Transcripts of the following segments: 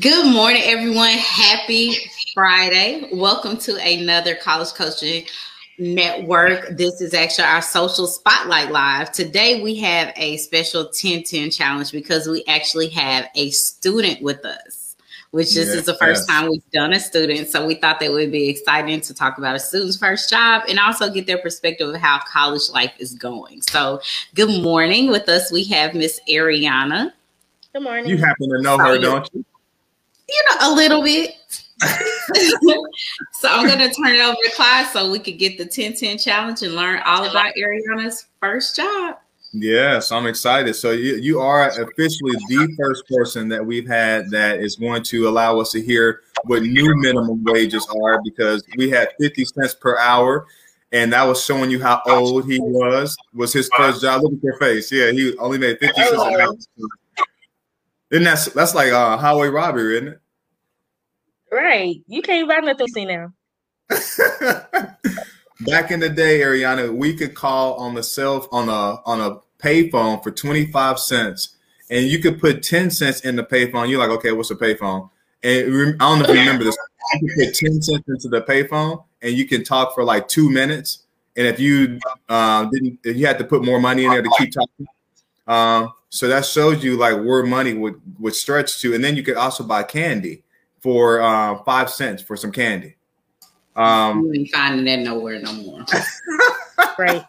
Good morning, everyone. Happy Friday. Welcome to another College Coaching Network. This is actually our social spotlight live. Today, we have a special 10 10 challenge because we actually have a student with us, which this is the first time we've done a student. So, we thought that would be exciting to talk about a student's first job and also get their perspective of how college life is going. So, good morning. With us, we have Miss Ariana. Good morning. You happen to know her, don't you? You know, a little bit. so I'm to turn it over to Clyde so we could get the 1010 challenge and learn all about Ariana's first job. Yes, I'm excited. So you, you are officially the first person that we've had that is going to allow us to hear what new minimum wages are because we had 50 cents per hour and that was showing you how old he was. Was his first job. Look at your face. Yeah, he only made 50 cents an hour. And that's that's like uh highway robbery, isn't it? Right. You can't buy nothing see now. Back in the day, Ariana, we could call on the self on a on a payphone for 25 cents and you could put 10 cents in the payphone. You're like, okay, what's a payphone? And I don't know if you remember this. You can put 10 cents into the payphone and you can talk for like two minutes. And if you uh, didn't, if you had to put more money in there to keep talking, um, so that shows you like where money would would stretch to, and then you could also buy candy for uh, five cents for some candy. Um, you ain't finding that nowhere no more. right.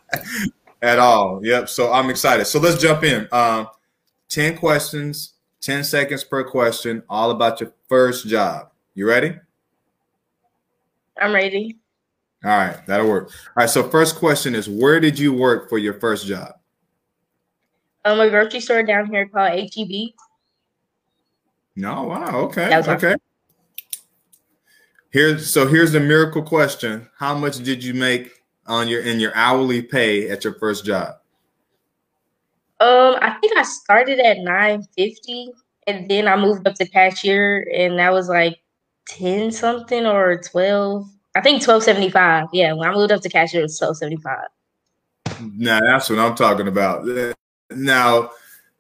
At all. Yep. So I'm excited. So let's jump in. Um, ten questions, ten seconds per question, all about your first job. You ready? I'm ready. All right, that'll work. All right. So first question is, where did you work for your first job? um, a grocery store down here called HEB. No, wow, okay, okay. Here's so here's the miracle question: How much did you make on your in your hourly pay at your first job? Um, I think I started at nine fifty, and then I moved up to cashier, and that was like ten something or twelve. I think twelve seventy five. Yeah, when I moved up to cashier, it was twelve seventy five. Now that's what I'm talking about. Now,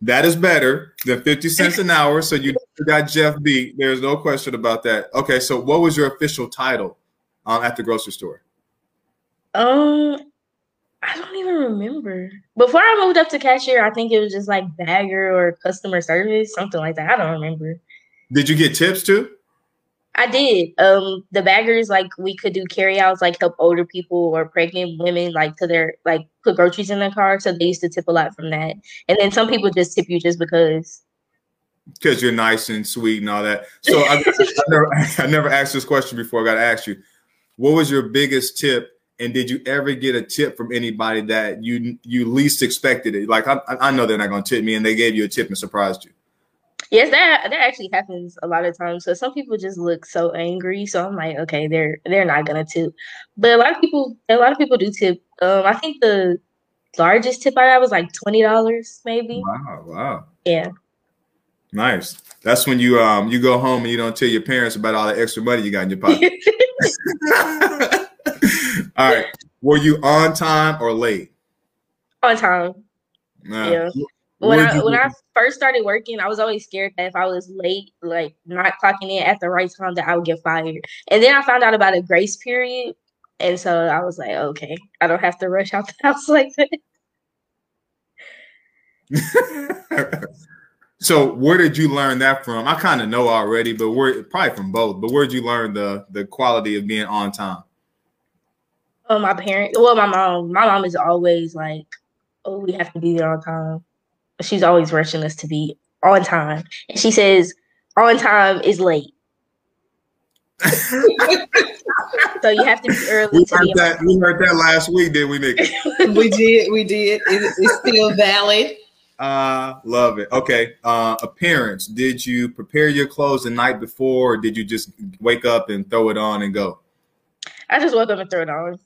that is better than 50 cents an hour. So you got Jeff beat. There's no question about that. Okay, so what was your official title um, at the grocery store? Um, I don't even remember. Before I moved up to cashier, I think it was just like bagger or customer service, something like that. I don't remember. Did you get tips too? I did. Um, the baggers like we could do carryouts, like help older people or pregnant women, like to their like put groceries in their car. So they used to tip a lot from that. And then some people just tip you just because. Because you're nice and sweet and all that. So I, I, never, I never asked this question before. I got to ask you, what was your biggest tip? And did you ever get a tip from anybody that you you least expected it? Like I, I know they're not going to tip me, and they gave you a tip and surprised you. Yes, that that actually happens a lot of times. So some people just look so angry. So I'm like, okay, they're they're not gonna tip. But a lot of people, a lot of people do tip. Um, I think the largest tip I got was like twenty dollars, maybe. Wow! Wow! Yeah. Nice. That's when you um you go home and you don't tell your parents about all the extra money you got in your pocket. all right. Were you on time or late? On time. Uh, yeah when I when I first started working, I was always scared that if I was late, like not clocking in at the right time, that I would get fired. And then I found out about a grace period, and so I was like, okay, I don't have to rush out the house like that. so where did you learn that from? I kind of know already, but where probably from both. But where did you learn the the quality of being on time? Oh, my parents. Well, my mom. My mom is always like, "Oh, we have to be there on time." She's always rushing us to be on time. And she says, on time is late. so you have to be early. We heard, that, we heard that last week, did we, Nick? we did. We did. It, it's still valid. Uh, love it. Okay. Uh, appearance. Did you prepare your clothes the night before, or did you just wake up and throw it on and go? I just woke up and threw it on.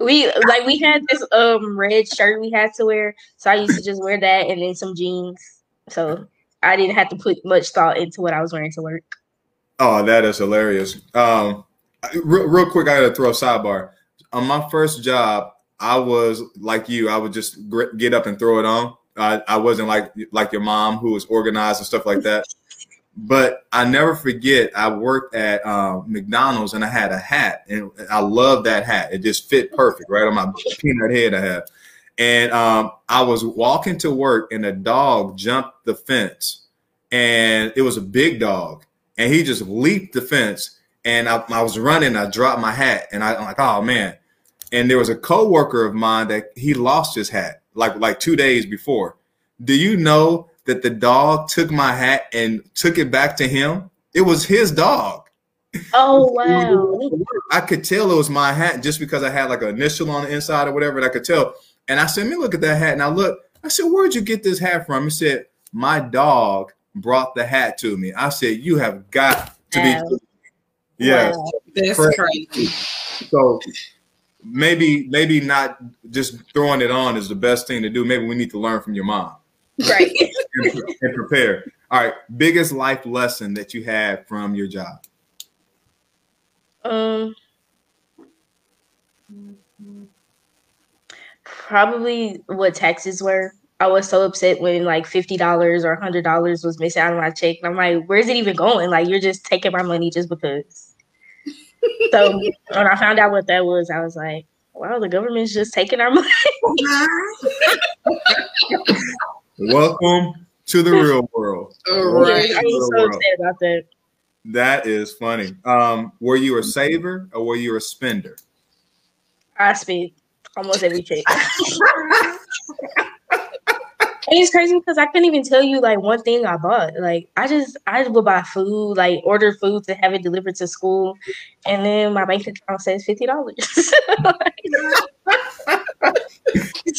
We like we had this um red shirt we had to wear, so I used to just wear that and then some jeans. So I didn't have to put much thought into what I was wearing to work. Oh, that is hilarious. Um, real, real quick, I got to throw a sidebar. On my first job, I was like you. I would just get up and throw it on. I, I wasn't like like your mom who was organized and stuff like that. But I never forget. I worked at uh, McDonald's and I had a hat, and I love that hat. It just fit perfect, right on my peanut head I had. And um, I was walking to work, and a dog jumped the fence, and it was a big dog, and he just leaped the fence. And I, I was running, I dropped my hat, and I, I'm like, oh man. And there was a coworker of mine that he lost his hat like like two days before. Do you know that the dog took my hat and took it back to him? It was his dog. Oh wow! I could tell it was my hat just because I had like an initial on the inside or whatever. And I could tell. And I said, "Me look at that hat." And I look. I said, "Where'd you get this hat from?" He said, "My dog brought the hat to me." I said, "You have got to wow. be." Yeah, wow. that's crazy. So maybe maybe not just throwing it on is the best thing to do. Maybe we need to learn from your mom. Right. and, and prepare. All right. Biggest life lesson that you had from your job. Um probably what taxes were. I was so upset when like fifty dollars or hundred dollars was missing out of my check. And I'm like, where's it even going? Like you're just taking my money just because so when I found out what that was, I was like, wow, the government's just taking our money. Welcome to the real world. Right. I was so upset about that. That is funny. Um, were you a saver or were you a spender? I spend almost every check. And it's crazy because I couldn't even tell you like one thing I bought. Like I just I would buy food, like order food to have it delivered to school, and then my bank account says fifty dollars.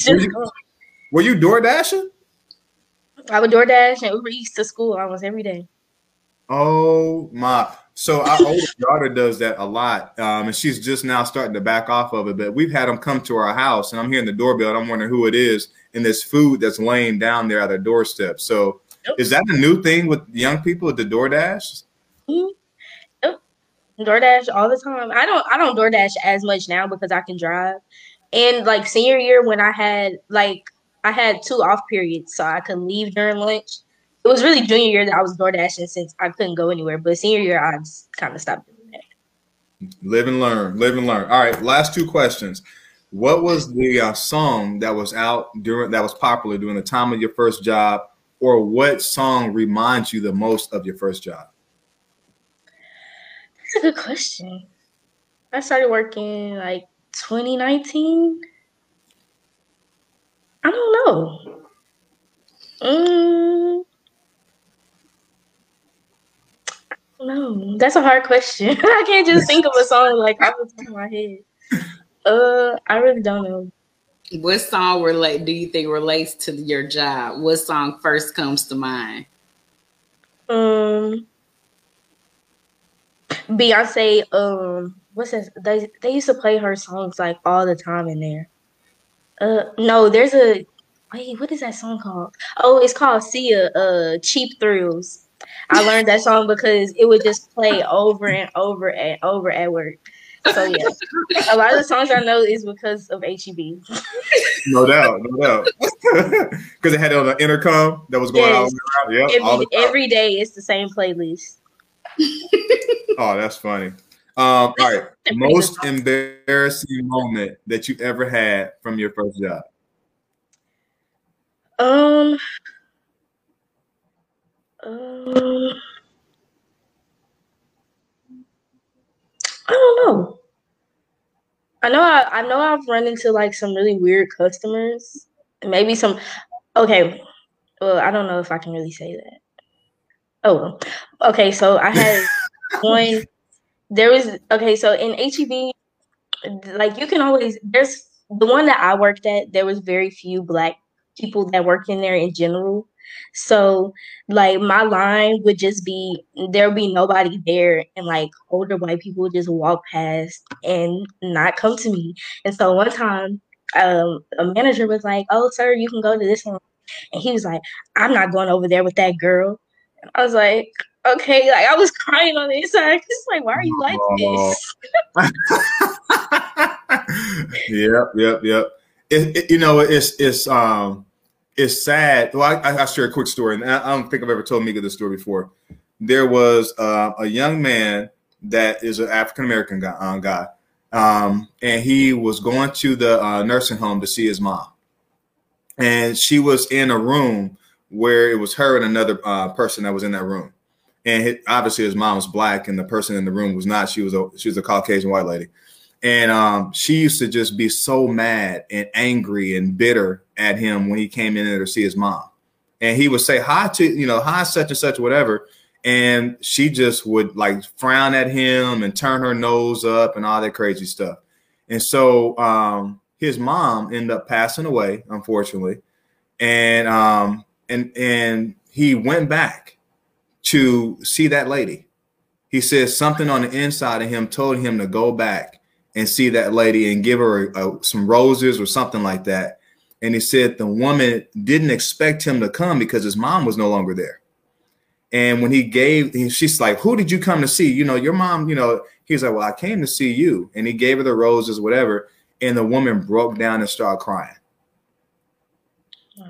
were, you, were you door dashing? I would DoorDash and Uber Eats to school almost every day. Oh my! So our oldest daughter does that a lot, um, and she's just now starting to back off of it. But we've had them come to our house, and I'm hearing the doorbell. And I'm wondering who it is, and there's food that's laying down there at our doorstep. So is that a new thing with young people at the DoorDash? Yep. DoorDash all the time. I don't I don't DoorDash as much now because I can drive. And like senior year when I had like I had two off periods, so I could leave during lunch. It was really junior year that I was door dashing since I couldn't go anywhere. But senior year I just kind of stopped doing that. Live and learn. Live and learn. All right, last two questions. What was the uh, song that was out during that was popular during the time of your first job, or what song reminds you the most of your first job? That's a good question. I started working like 2019. I don't know. Um, no, that's a hard question. I can't just think of a song like off the top of my head. Uh, I really don't know. What song relate do you think relates to your job? What song first comes to mind? Um, Beyonce. Um, what's this? They they used to play her songs like all the time in there. Uh, no, there's a wait. What is that song called? Oh, it's called Sia. Uh, Cheap Thrills. I learned that song because it would just play over and over and over at work. So yeah, a lot of the songs I know is because of HEB. no doubt, no doubt. Because it had on the intercom that was going yes. on. Yep, every, every day it's the same playlist. oh, that's funny. Um, all right, most embarrassing moment that you ever had from your first job. Um. Um. I don't know. I know I, I know I've run into like some really weird customers. Maybe some okay. Well, I don't know if I can really say that. Oh, okay. So I had one. There was okay. So in HEB, like you can always there's the one that I worked at. There was very few black people that worked in there in general. So like my line would just be there'll be nobody there and like older white people just walk past and not come to me. And so one time um, a manager was like, Oh sir, you can go to this one. And he was like, I'm not going over there with that girl. And I was like, okay, like I was crying on the inside. It's like, why are you like this? yep, yep, yep. It, it, you know, it's it's um it's sad. Well, I, I share a quick story, and I, don't think I've ever told Mika this story before. there was uh, a young man that is an African American guy, uh, guy um, and he was going to the uh, nursing home to see his mom, and she was in a room where it was her and another uh, person that was in that room, and obviously his mom was black, and the person in the room was not. She was a she was a Caucasian white lady, and um, she used to just be so mad and angry and bitter at him when he came in there to see his mom, and he would say hi to you know hi such and such whatever, and she just would like frown at him and turn her nose up and all that crazy stuff. And so um, his mom ended up passing away, unfortunately, and um, and and he went back to see that lady. He says something on the inside of him told him to go back and see that lady and give her a, a, some roses or something like that. And he said the woman didn't expect him to come because his mom was no longer there. And when he gave, she's like, "Who did you come to see?" You know, your mom. You know, he's like, "Well, I came to see you." And he gave her the roses, whatever. And the woman broke down and started crying.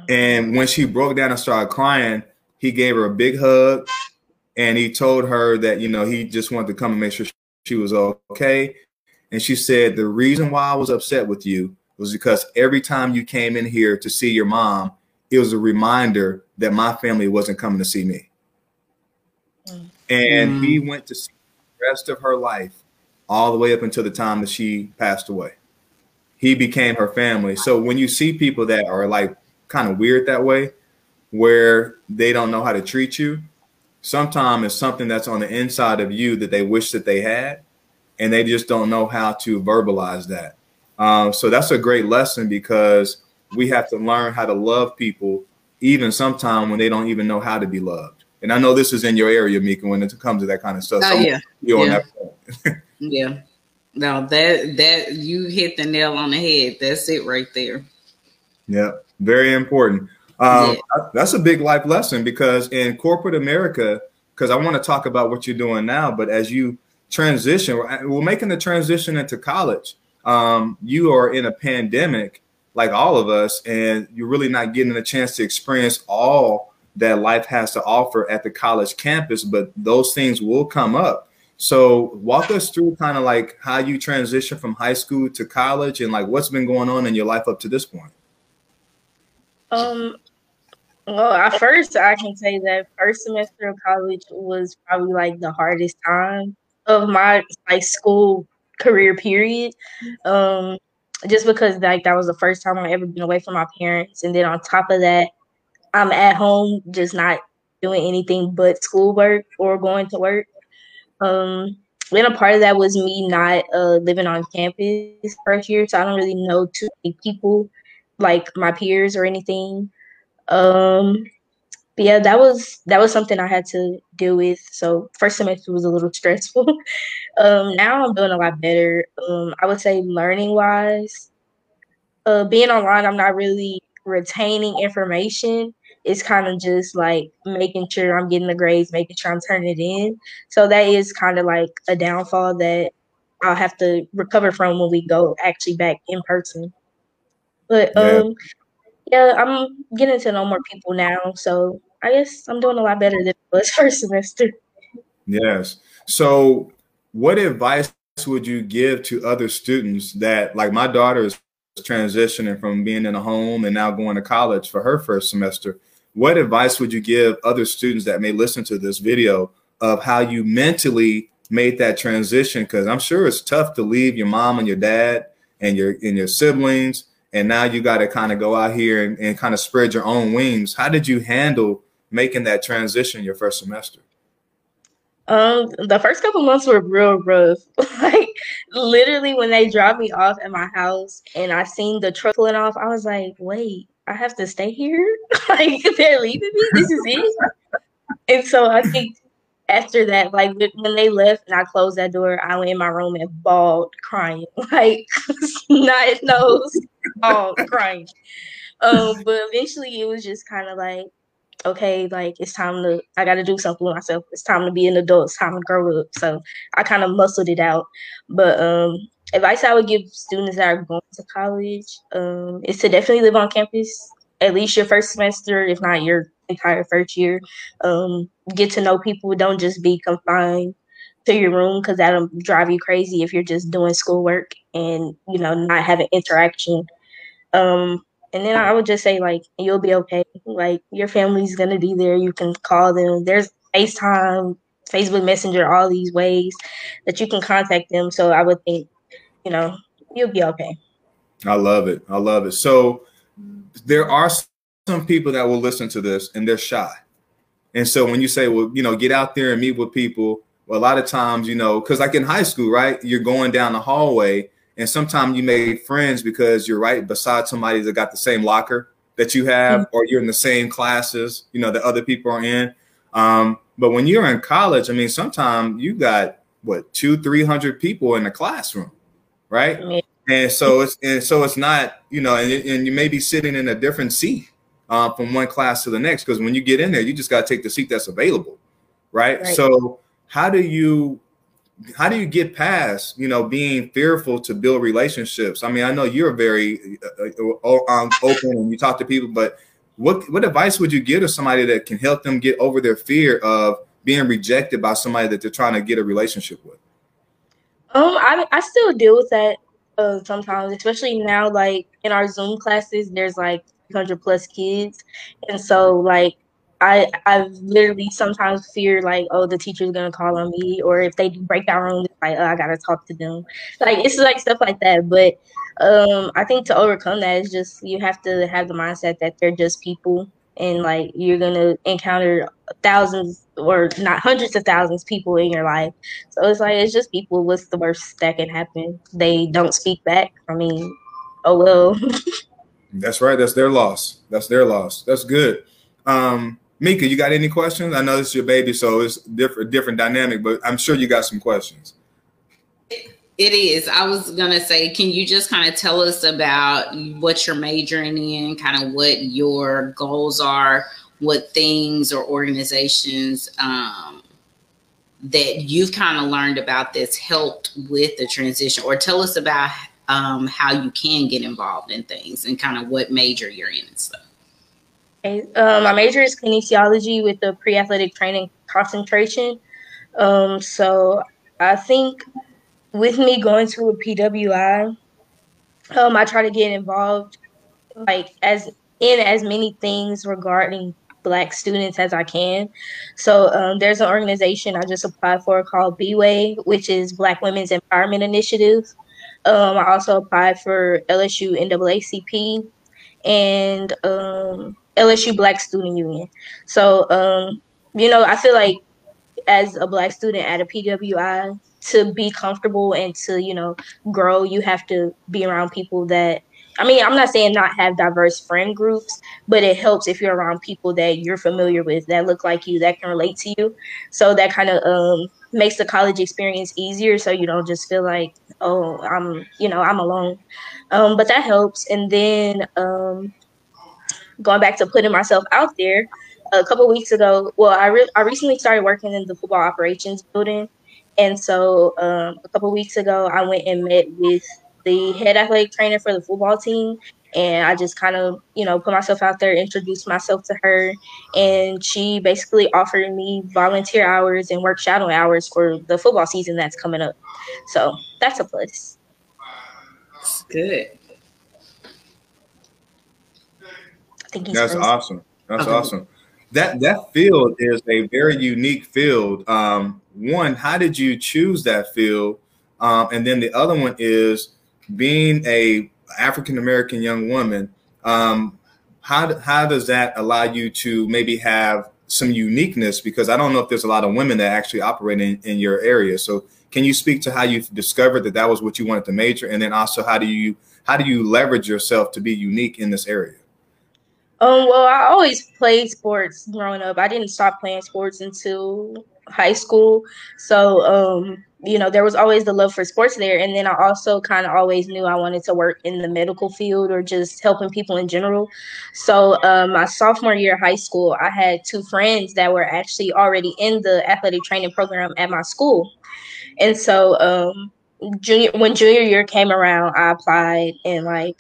And when she broke down and started crying, he gave her a big hug, and he told her that you know he just wanted to come and make sure she was okay. And she said the reason why I was upset with you was because every time you came in here to see your mom, it was a reminder that my family wasn't coming to see me. And mm. he went to see the rest of her life all the way up until the time that she passed away. He became her family. So when you see people that are like kind of weird that way, where they don't know how to treat you, sometimes it's something that's on the inside of you that they wish that they had, and they just don't know how to verbalize that. Um, so that's a great lesson because we have to learn how to love people, even sometimes when they don't even know how to be loved. And I know this is in your area, Mika, when it comes to that kind of stuff. Oh, so yeah. yeah. yeah. No, that that you hit the nail on the head. That's it right there. Yeah, very important. Um, yeah. That's a big life lesson because in corporate America, because I want to talk about what you're doing now, but as you transition, we're making the transition into college. Um, you are in a pandemic like all of us, and you're really not getting a chance to experience all that life has to offer at the college campus, but those things will come up. So walk us through kind of like how you transition from high school to college and like what's been going on in your life up to this point. Um well at first I can say that first semester of college was probably like the hardest time of my like school career period. Um just because like that was the first time I've ever been away from my parents and then on top of that I'm at home just not doing anything but schoolwork or going to work. Um, then a part of that was me not uh, living on campus first year, so I don't really know too many people like my peers or anything. Um, but yeah, that was that was something I had to deal with. So first semester was a little stressful. um, now I'm doing a lot better. Um, I would say learning wise, uh, being online, I'm not really retaining information it's kind of just like making sure I'm getting the grades, making sure I'm turning it in. So that is kind of like a downfall that I'll have to recover from when we go actually back in person. But yeah. um yeah, I'm getting to know more people now, so I guess I'm doing a lot better than was first semester. Yes. So what advice would you give to other students that like my daughter is transitioning from being in a home and now going to college for her first semester? what advice would you give other students that may listen to this video of how you mentally made that transition? Because I'm sure it's tough to leave your mom and your dad and your and your siblings, and now you got to kind of go out here and, and kind of spread your own wings. How did you handle making that transition your first semester? Um, the first couple months were real rough. like literally when they dropped me off at my house and I seen the truck pulling off, I was like, wait, I have to stay here? like they're leaving me? This is it? and so I think after that, like when they left and I closed that door, I went in my room and bawled, crying, like not nose, bawled, crying. Um, but eventually it was just kind of like, okay, like it's time to, I got to do something with myself. It's time to be an adult. It's time to grow up. So I kind of muscled it out. But um, advice I would give students that are going to college um, is to definitely live on campus at least your first semester, if not your entire first year. Um, get to know people. Don't just be confined to your room because that'll drive you crazy if you're just doing schoolwork and you know not having interaction. Um, and then I would just say like you'll be okay. Like your family's gonna be there. You can call them. There's FaceTime, Facebook Messenger, all these ways that you can contact them. So I would think, you know, you'll be okay. I love it. I love it. So there are some people that will listen to this and they're shy. And so when you say, well, you know, get out there and meet with people, well, a lot of times, you know, because like in high school, right? You're going down the hallway and sometimes you make friends because you're right beside somebody that got the same locker that you have, mm-hmm. or you're in the same classes, you know, that other people are in. Um, but when you're in college, I mean, sometimes you got what two, three hundred people in the classroom, right? Yeah. And so it's and so it's not, you know, and, and you may be sitting in a different seat uh, from one class to the next because when you get in there, you just got to take the seat that's available, right? right? So how do you how do you get past you know being fearful to build relationships? I mean, I know you're very uh, uh um, open and you talk to people, but what what advice would you give to somebody that can help them get over their fear of being rejected by somebody that they're trying to get a relationship with? Um, I I still deal with that uh, sometimes, especially now. Like in our Zoom classes, there's like 100 plus kids, and so like I I literally sometimes fear like oh the teacher's gonna call on me or if they break down room like oh, I gotta talk to them. Like it's like stuff like that. But um I think to overcome that is just you have to have the mindset that they're just people. And like you're gonna encounter thousands or not hundreds of thousands of people in your life. So it's like it's just people. What's the worst that can happen? They don't speak back? I mean oh well that's right that's their loss that's their loss that's good um Mika, you got any questions? I know this is your baby, so it's different different dynamic, but I'm sure you got some questions. It is. I was gonna say, can you just kind of tell us about what you're majoring in, kind of what your goals are, what things or organizations um, that you've kind of learned about that's helped with the transition, or tell us about um, how you can get involved in things and kind of what major you're in and stuff. Um, my major is kinesiology with the pre-athletic training concentration. Um, so I think with me going to a PWI, um, I try to get involved like as in as many things regarding black students as I can. So um, there's an organization I just applied for called B-Way, which is Black Women's Empowerment Initiative. Um, I also applied for LSU NAACP and um, LSU Black Student Union. So, um, you know, I feel like as a black student at a PWI, to be comfortable and to, you know, grow, you have to be around people that I mean, I'm not saying not have diverse friend groups, but it helps if you're around people that you're familiar with that look like you, that can relate to you. So that kind of um, makes the college experience easier. So you don't just feel like, oh, I'm, you know, I'm alone. Um, but that helps. And then um, going back to putting myself out there, a couple weeks ago, well, I re- I recently started working in the football operations building, and so um, a couple weeks ago, I went and met with the head athletic trainer for the football team, and I just kind of you know put myself out there, introduced myself to her, and she basically offered me volunteer hours and work shadow hours for the football season that's coming up. So that's a plus. Good. think he's. That's frozen. awesome. That's okay. awesome. That that field is a very unique field. Um, one, how did you choose that field? Um, and then the other one is being a African American young woman. Um, how how does that allow you to maybe have some uniqueness? Because I don't know if there's a lot of women that actually operate in, in your area. So can you speak to how you discovered that that was what you wanted to major, and then also how do you how do you leverage yourself to be unique in this area? Um, well, I always played sports growing up. I didn't stop playing sports until high school. So, um, you know, there was always the love for sports there. And then I also kind of always knew I wanted to work in the medical field or just helping people in general. So, um, my sophomore year of high school, I had two friends that were actually already in the athletic training program at my school. And so, um, junior when junior year came around, I applied and like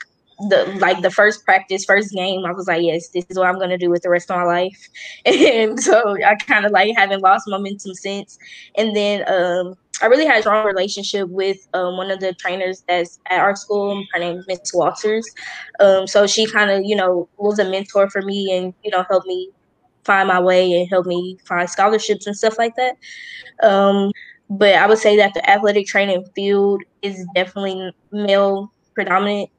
the like the first practice, first game, I was like, yes, this is what I'm gonna do with the rest of my life. And so I kind of like haven't lost momentum since. And then um, I really had a strong relationship with um, one of the trainers that's at our school. Her name is Miss Walters. Um, so she kind of, you know, was a mentor for me and you know helped me find my way and help me find scholarships and stuff like that. Um, but I would say that the athletic training field is definitely male predominant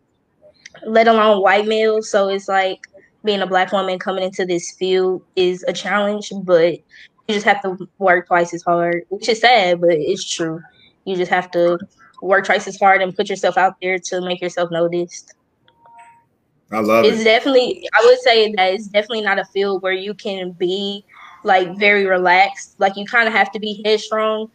let alone white males. So it's like being a black woman coming into this field is a challenge, but you just have to work twice as hard, which is sad, but it's true. You just have to work twice as hard and put yourself out there to make yourself noticed. I love it's it. It's definitely I would say that it's definitely not a field where you can be like very relaxed. Like you kind of have to be headstrong,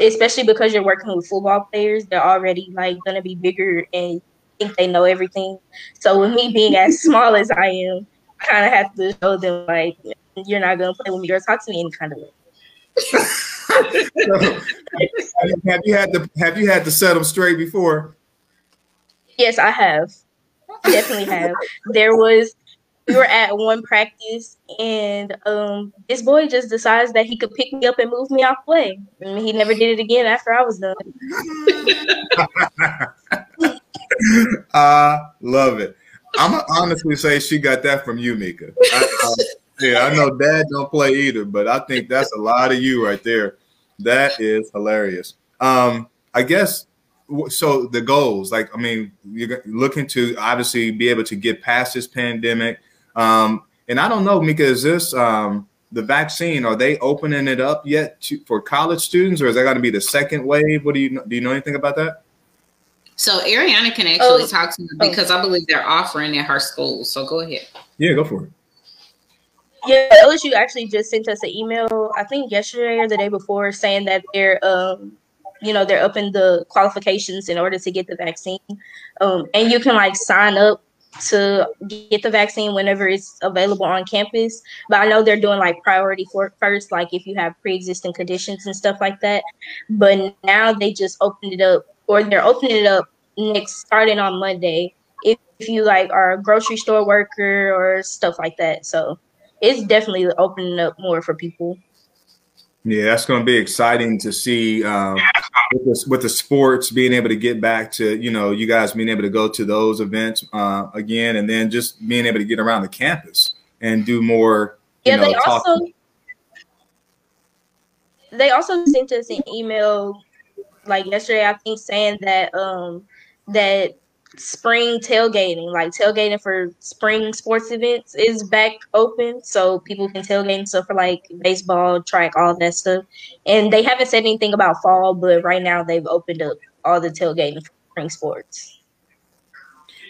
especially because you're working with football players. They're already like gonna be bigger and think they know everything. So with me being as small as I am, I kind of have to show them like you're not gonna play with me or talk to me any kind of way. so, have you had to have you had to set them straight before? Yes, I have. Definitely have. There was we were at one practice and um this boy just decides that he could pick me up and move me off play. And he never did it again after I was done. I love it. I'm gonna honestly say she got that from you, Mika. I, yeah, I know Dad don't play either, but I think that's a lot of you right there. That is hilarious. Um, I guess so. The goals, like, I mean, you're looking to obviously be able to get past this pandemic. Um, and I don't know, Mika, is this um, the vaccine? Are they opening it up yet to, for college students, or is that going to be the second wave? What do you do? You know anything about that? So Ariana can actually oh. talk to me oh. because oh. I believe they're offering at her school. So go ahead. Yeah, go for it. Yeah, LSU actually just sent us an email, I think yesterday or the day before, saying that they're um, you know, they're upping the qualifications in order to get the vaccine. Um, and you can like sign up to get the vaccine whenever it's available on campus. But I know they're doing like priority for first, like if you have pre-existing conditions and stuff like that. But now they just opened it up or they're opening it up next starting on Monday. If, if you like are a grocery store worker or stuff like that. So it's definitely opening up more for people. Yeah, that's going to be exciting to see um, with, the, with, the, sports being able to get back to you know you guys being able to go to those events uh, again, and then just being able to get around the campus and do more. yeah, know, they also they also sent us an email like yesterday, I think saying that um that spring tailgating, like tailgating for spring sports events, is back open, so people can tailgate and stuff for like baseball, track, all that stuff. And they haven't said anything about fall, but right now they've opened up all the tailgating for spring sports.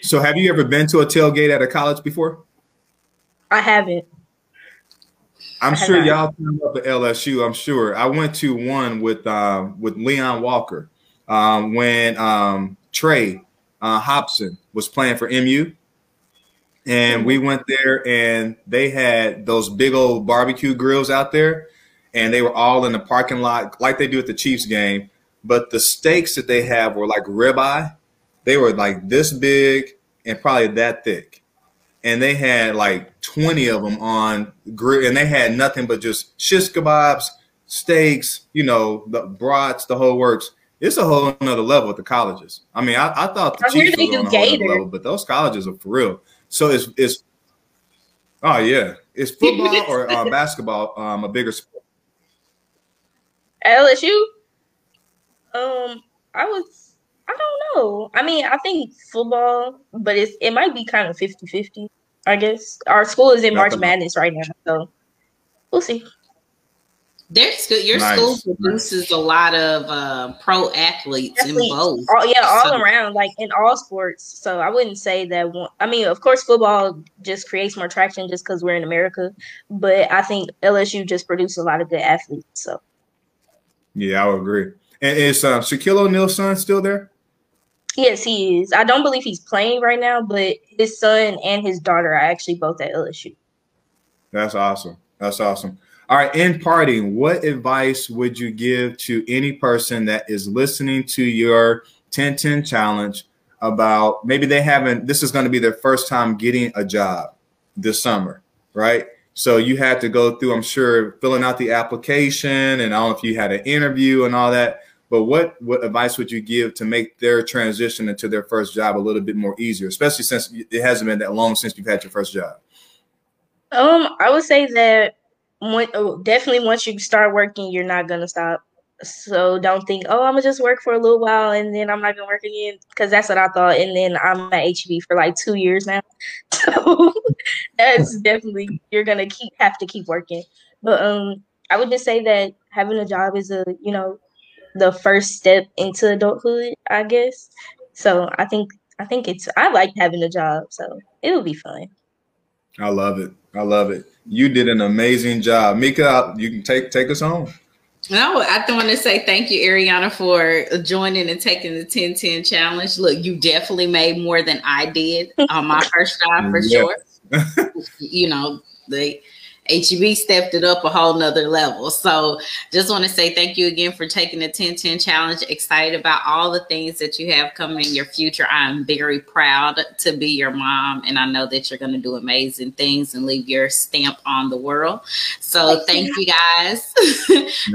So, have you ever been to a tailgate at a college before? I haven't. I'm sure y'all love the LSU. I'm sure. I went to one with um, with Leon Walker um, when um, Trey uh, Hopson was playing for MU, and we went there and they had those big old barbecue grills out there, and they were all in the parking lot like they do at the Chiefs game. But the steaks that they have were like ribeye. They were like this big and probably that thick and they had like 20 of them on grill, and they had nothing but just shish kebabs, steaks, you know, the brats, the whole works. It's a whole another level at the colleges. I mean, I, I thought the I Chiefs was on a whole level, but those colleges are for real. So it's it's oh yeah, is football or uh, basketball um, a bigger sport? LSU. Um, I was I don't know. I mean, I think football, but it's it might be kind of 50-50, I guess. Our school is in March Madness right now, so we'll see. Their school, your nice. school produces a lot of uh, pro athletes, athletes in both. All, yeah, all so. around, like in all sports. So I wouldn't say that one. I mean, of course, football just creates more traction just because we're in America. But I think LSU just produces a lot of good athletes. So yeah, I would agree. And is uh, Shaquille O'Neal's son still there? Yes, he is. I don't believe he's playing right now, but his son and his daughter are actually both at LSU. That's awesome. That's awesome. All right, in parting, what advice would you give to any person that is listening to your 1010 challenge about maybe they haven't, this is going to be their first time getting a job this summer, right? So you had to go through, I'm sure, filling out the application, and I don't know if you had an interview and all that. But what what advice would you give to make their transition into their first job a little bit more easier, especially since it hasn't been that long since you've had your first job? Um, I would say that when, oh, definitely once you start working, you're not gonna stop. So don't think, oh, I'm gonna just work for a little while and then I'm not gonna work again because that's what I thought. And then I'm at HEB for like two years now, so that's definitely you're gonna keep have to keep working. But um, I would just say that having a job is a you know the first step into adulthood, I guess. So I think I think it's I like having a job, so it'll be fun. I love it. I love it. You did an amazing job, Mika. You can take take us home. No, I want to say thank you, Ariana, for joining and taking the 1010 challenge. Look, you definitely made more than I did on my first job for sure. you know, the HEB stepped it up a whole nother level. So just want to say thank you again for taking the 1010 challenge. Excited about all the things that you have coming in your future. I'm very proud to be your mom, and I know that you're going to do amazing things and leave your stamp on the world. So thank you guys.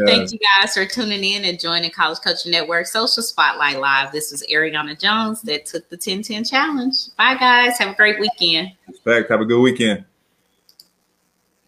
thank you guys for tuning in and joining College Coaching Network Social Spotlight Live. This was Ariana Jones that took the 1010 challenge. Bye, guys. Have a great weekend. Respect. Have a good weekend.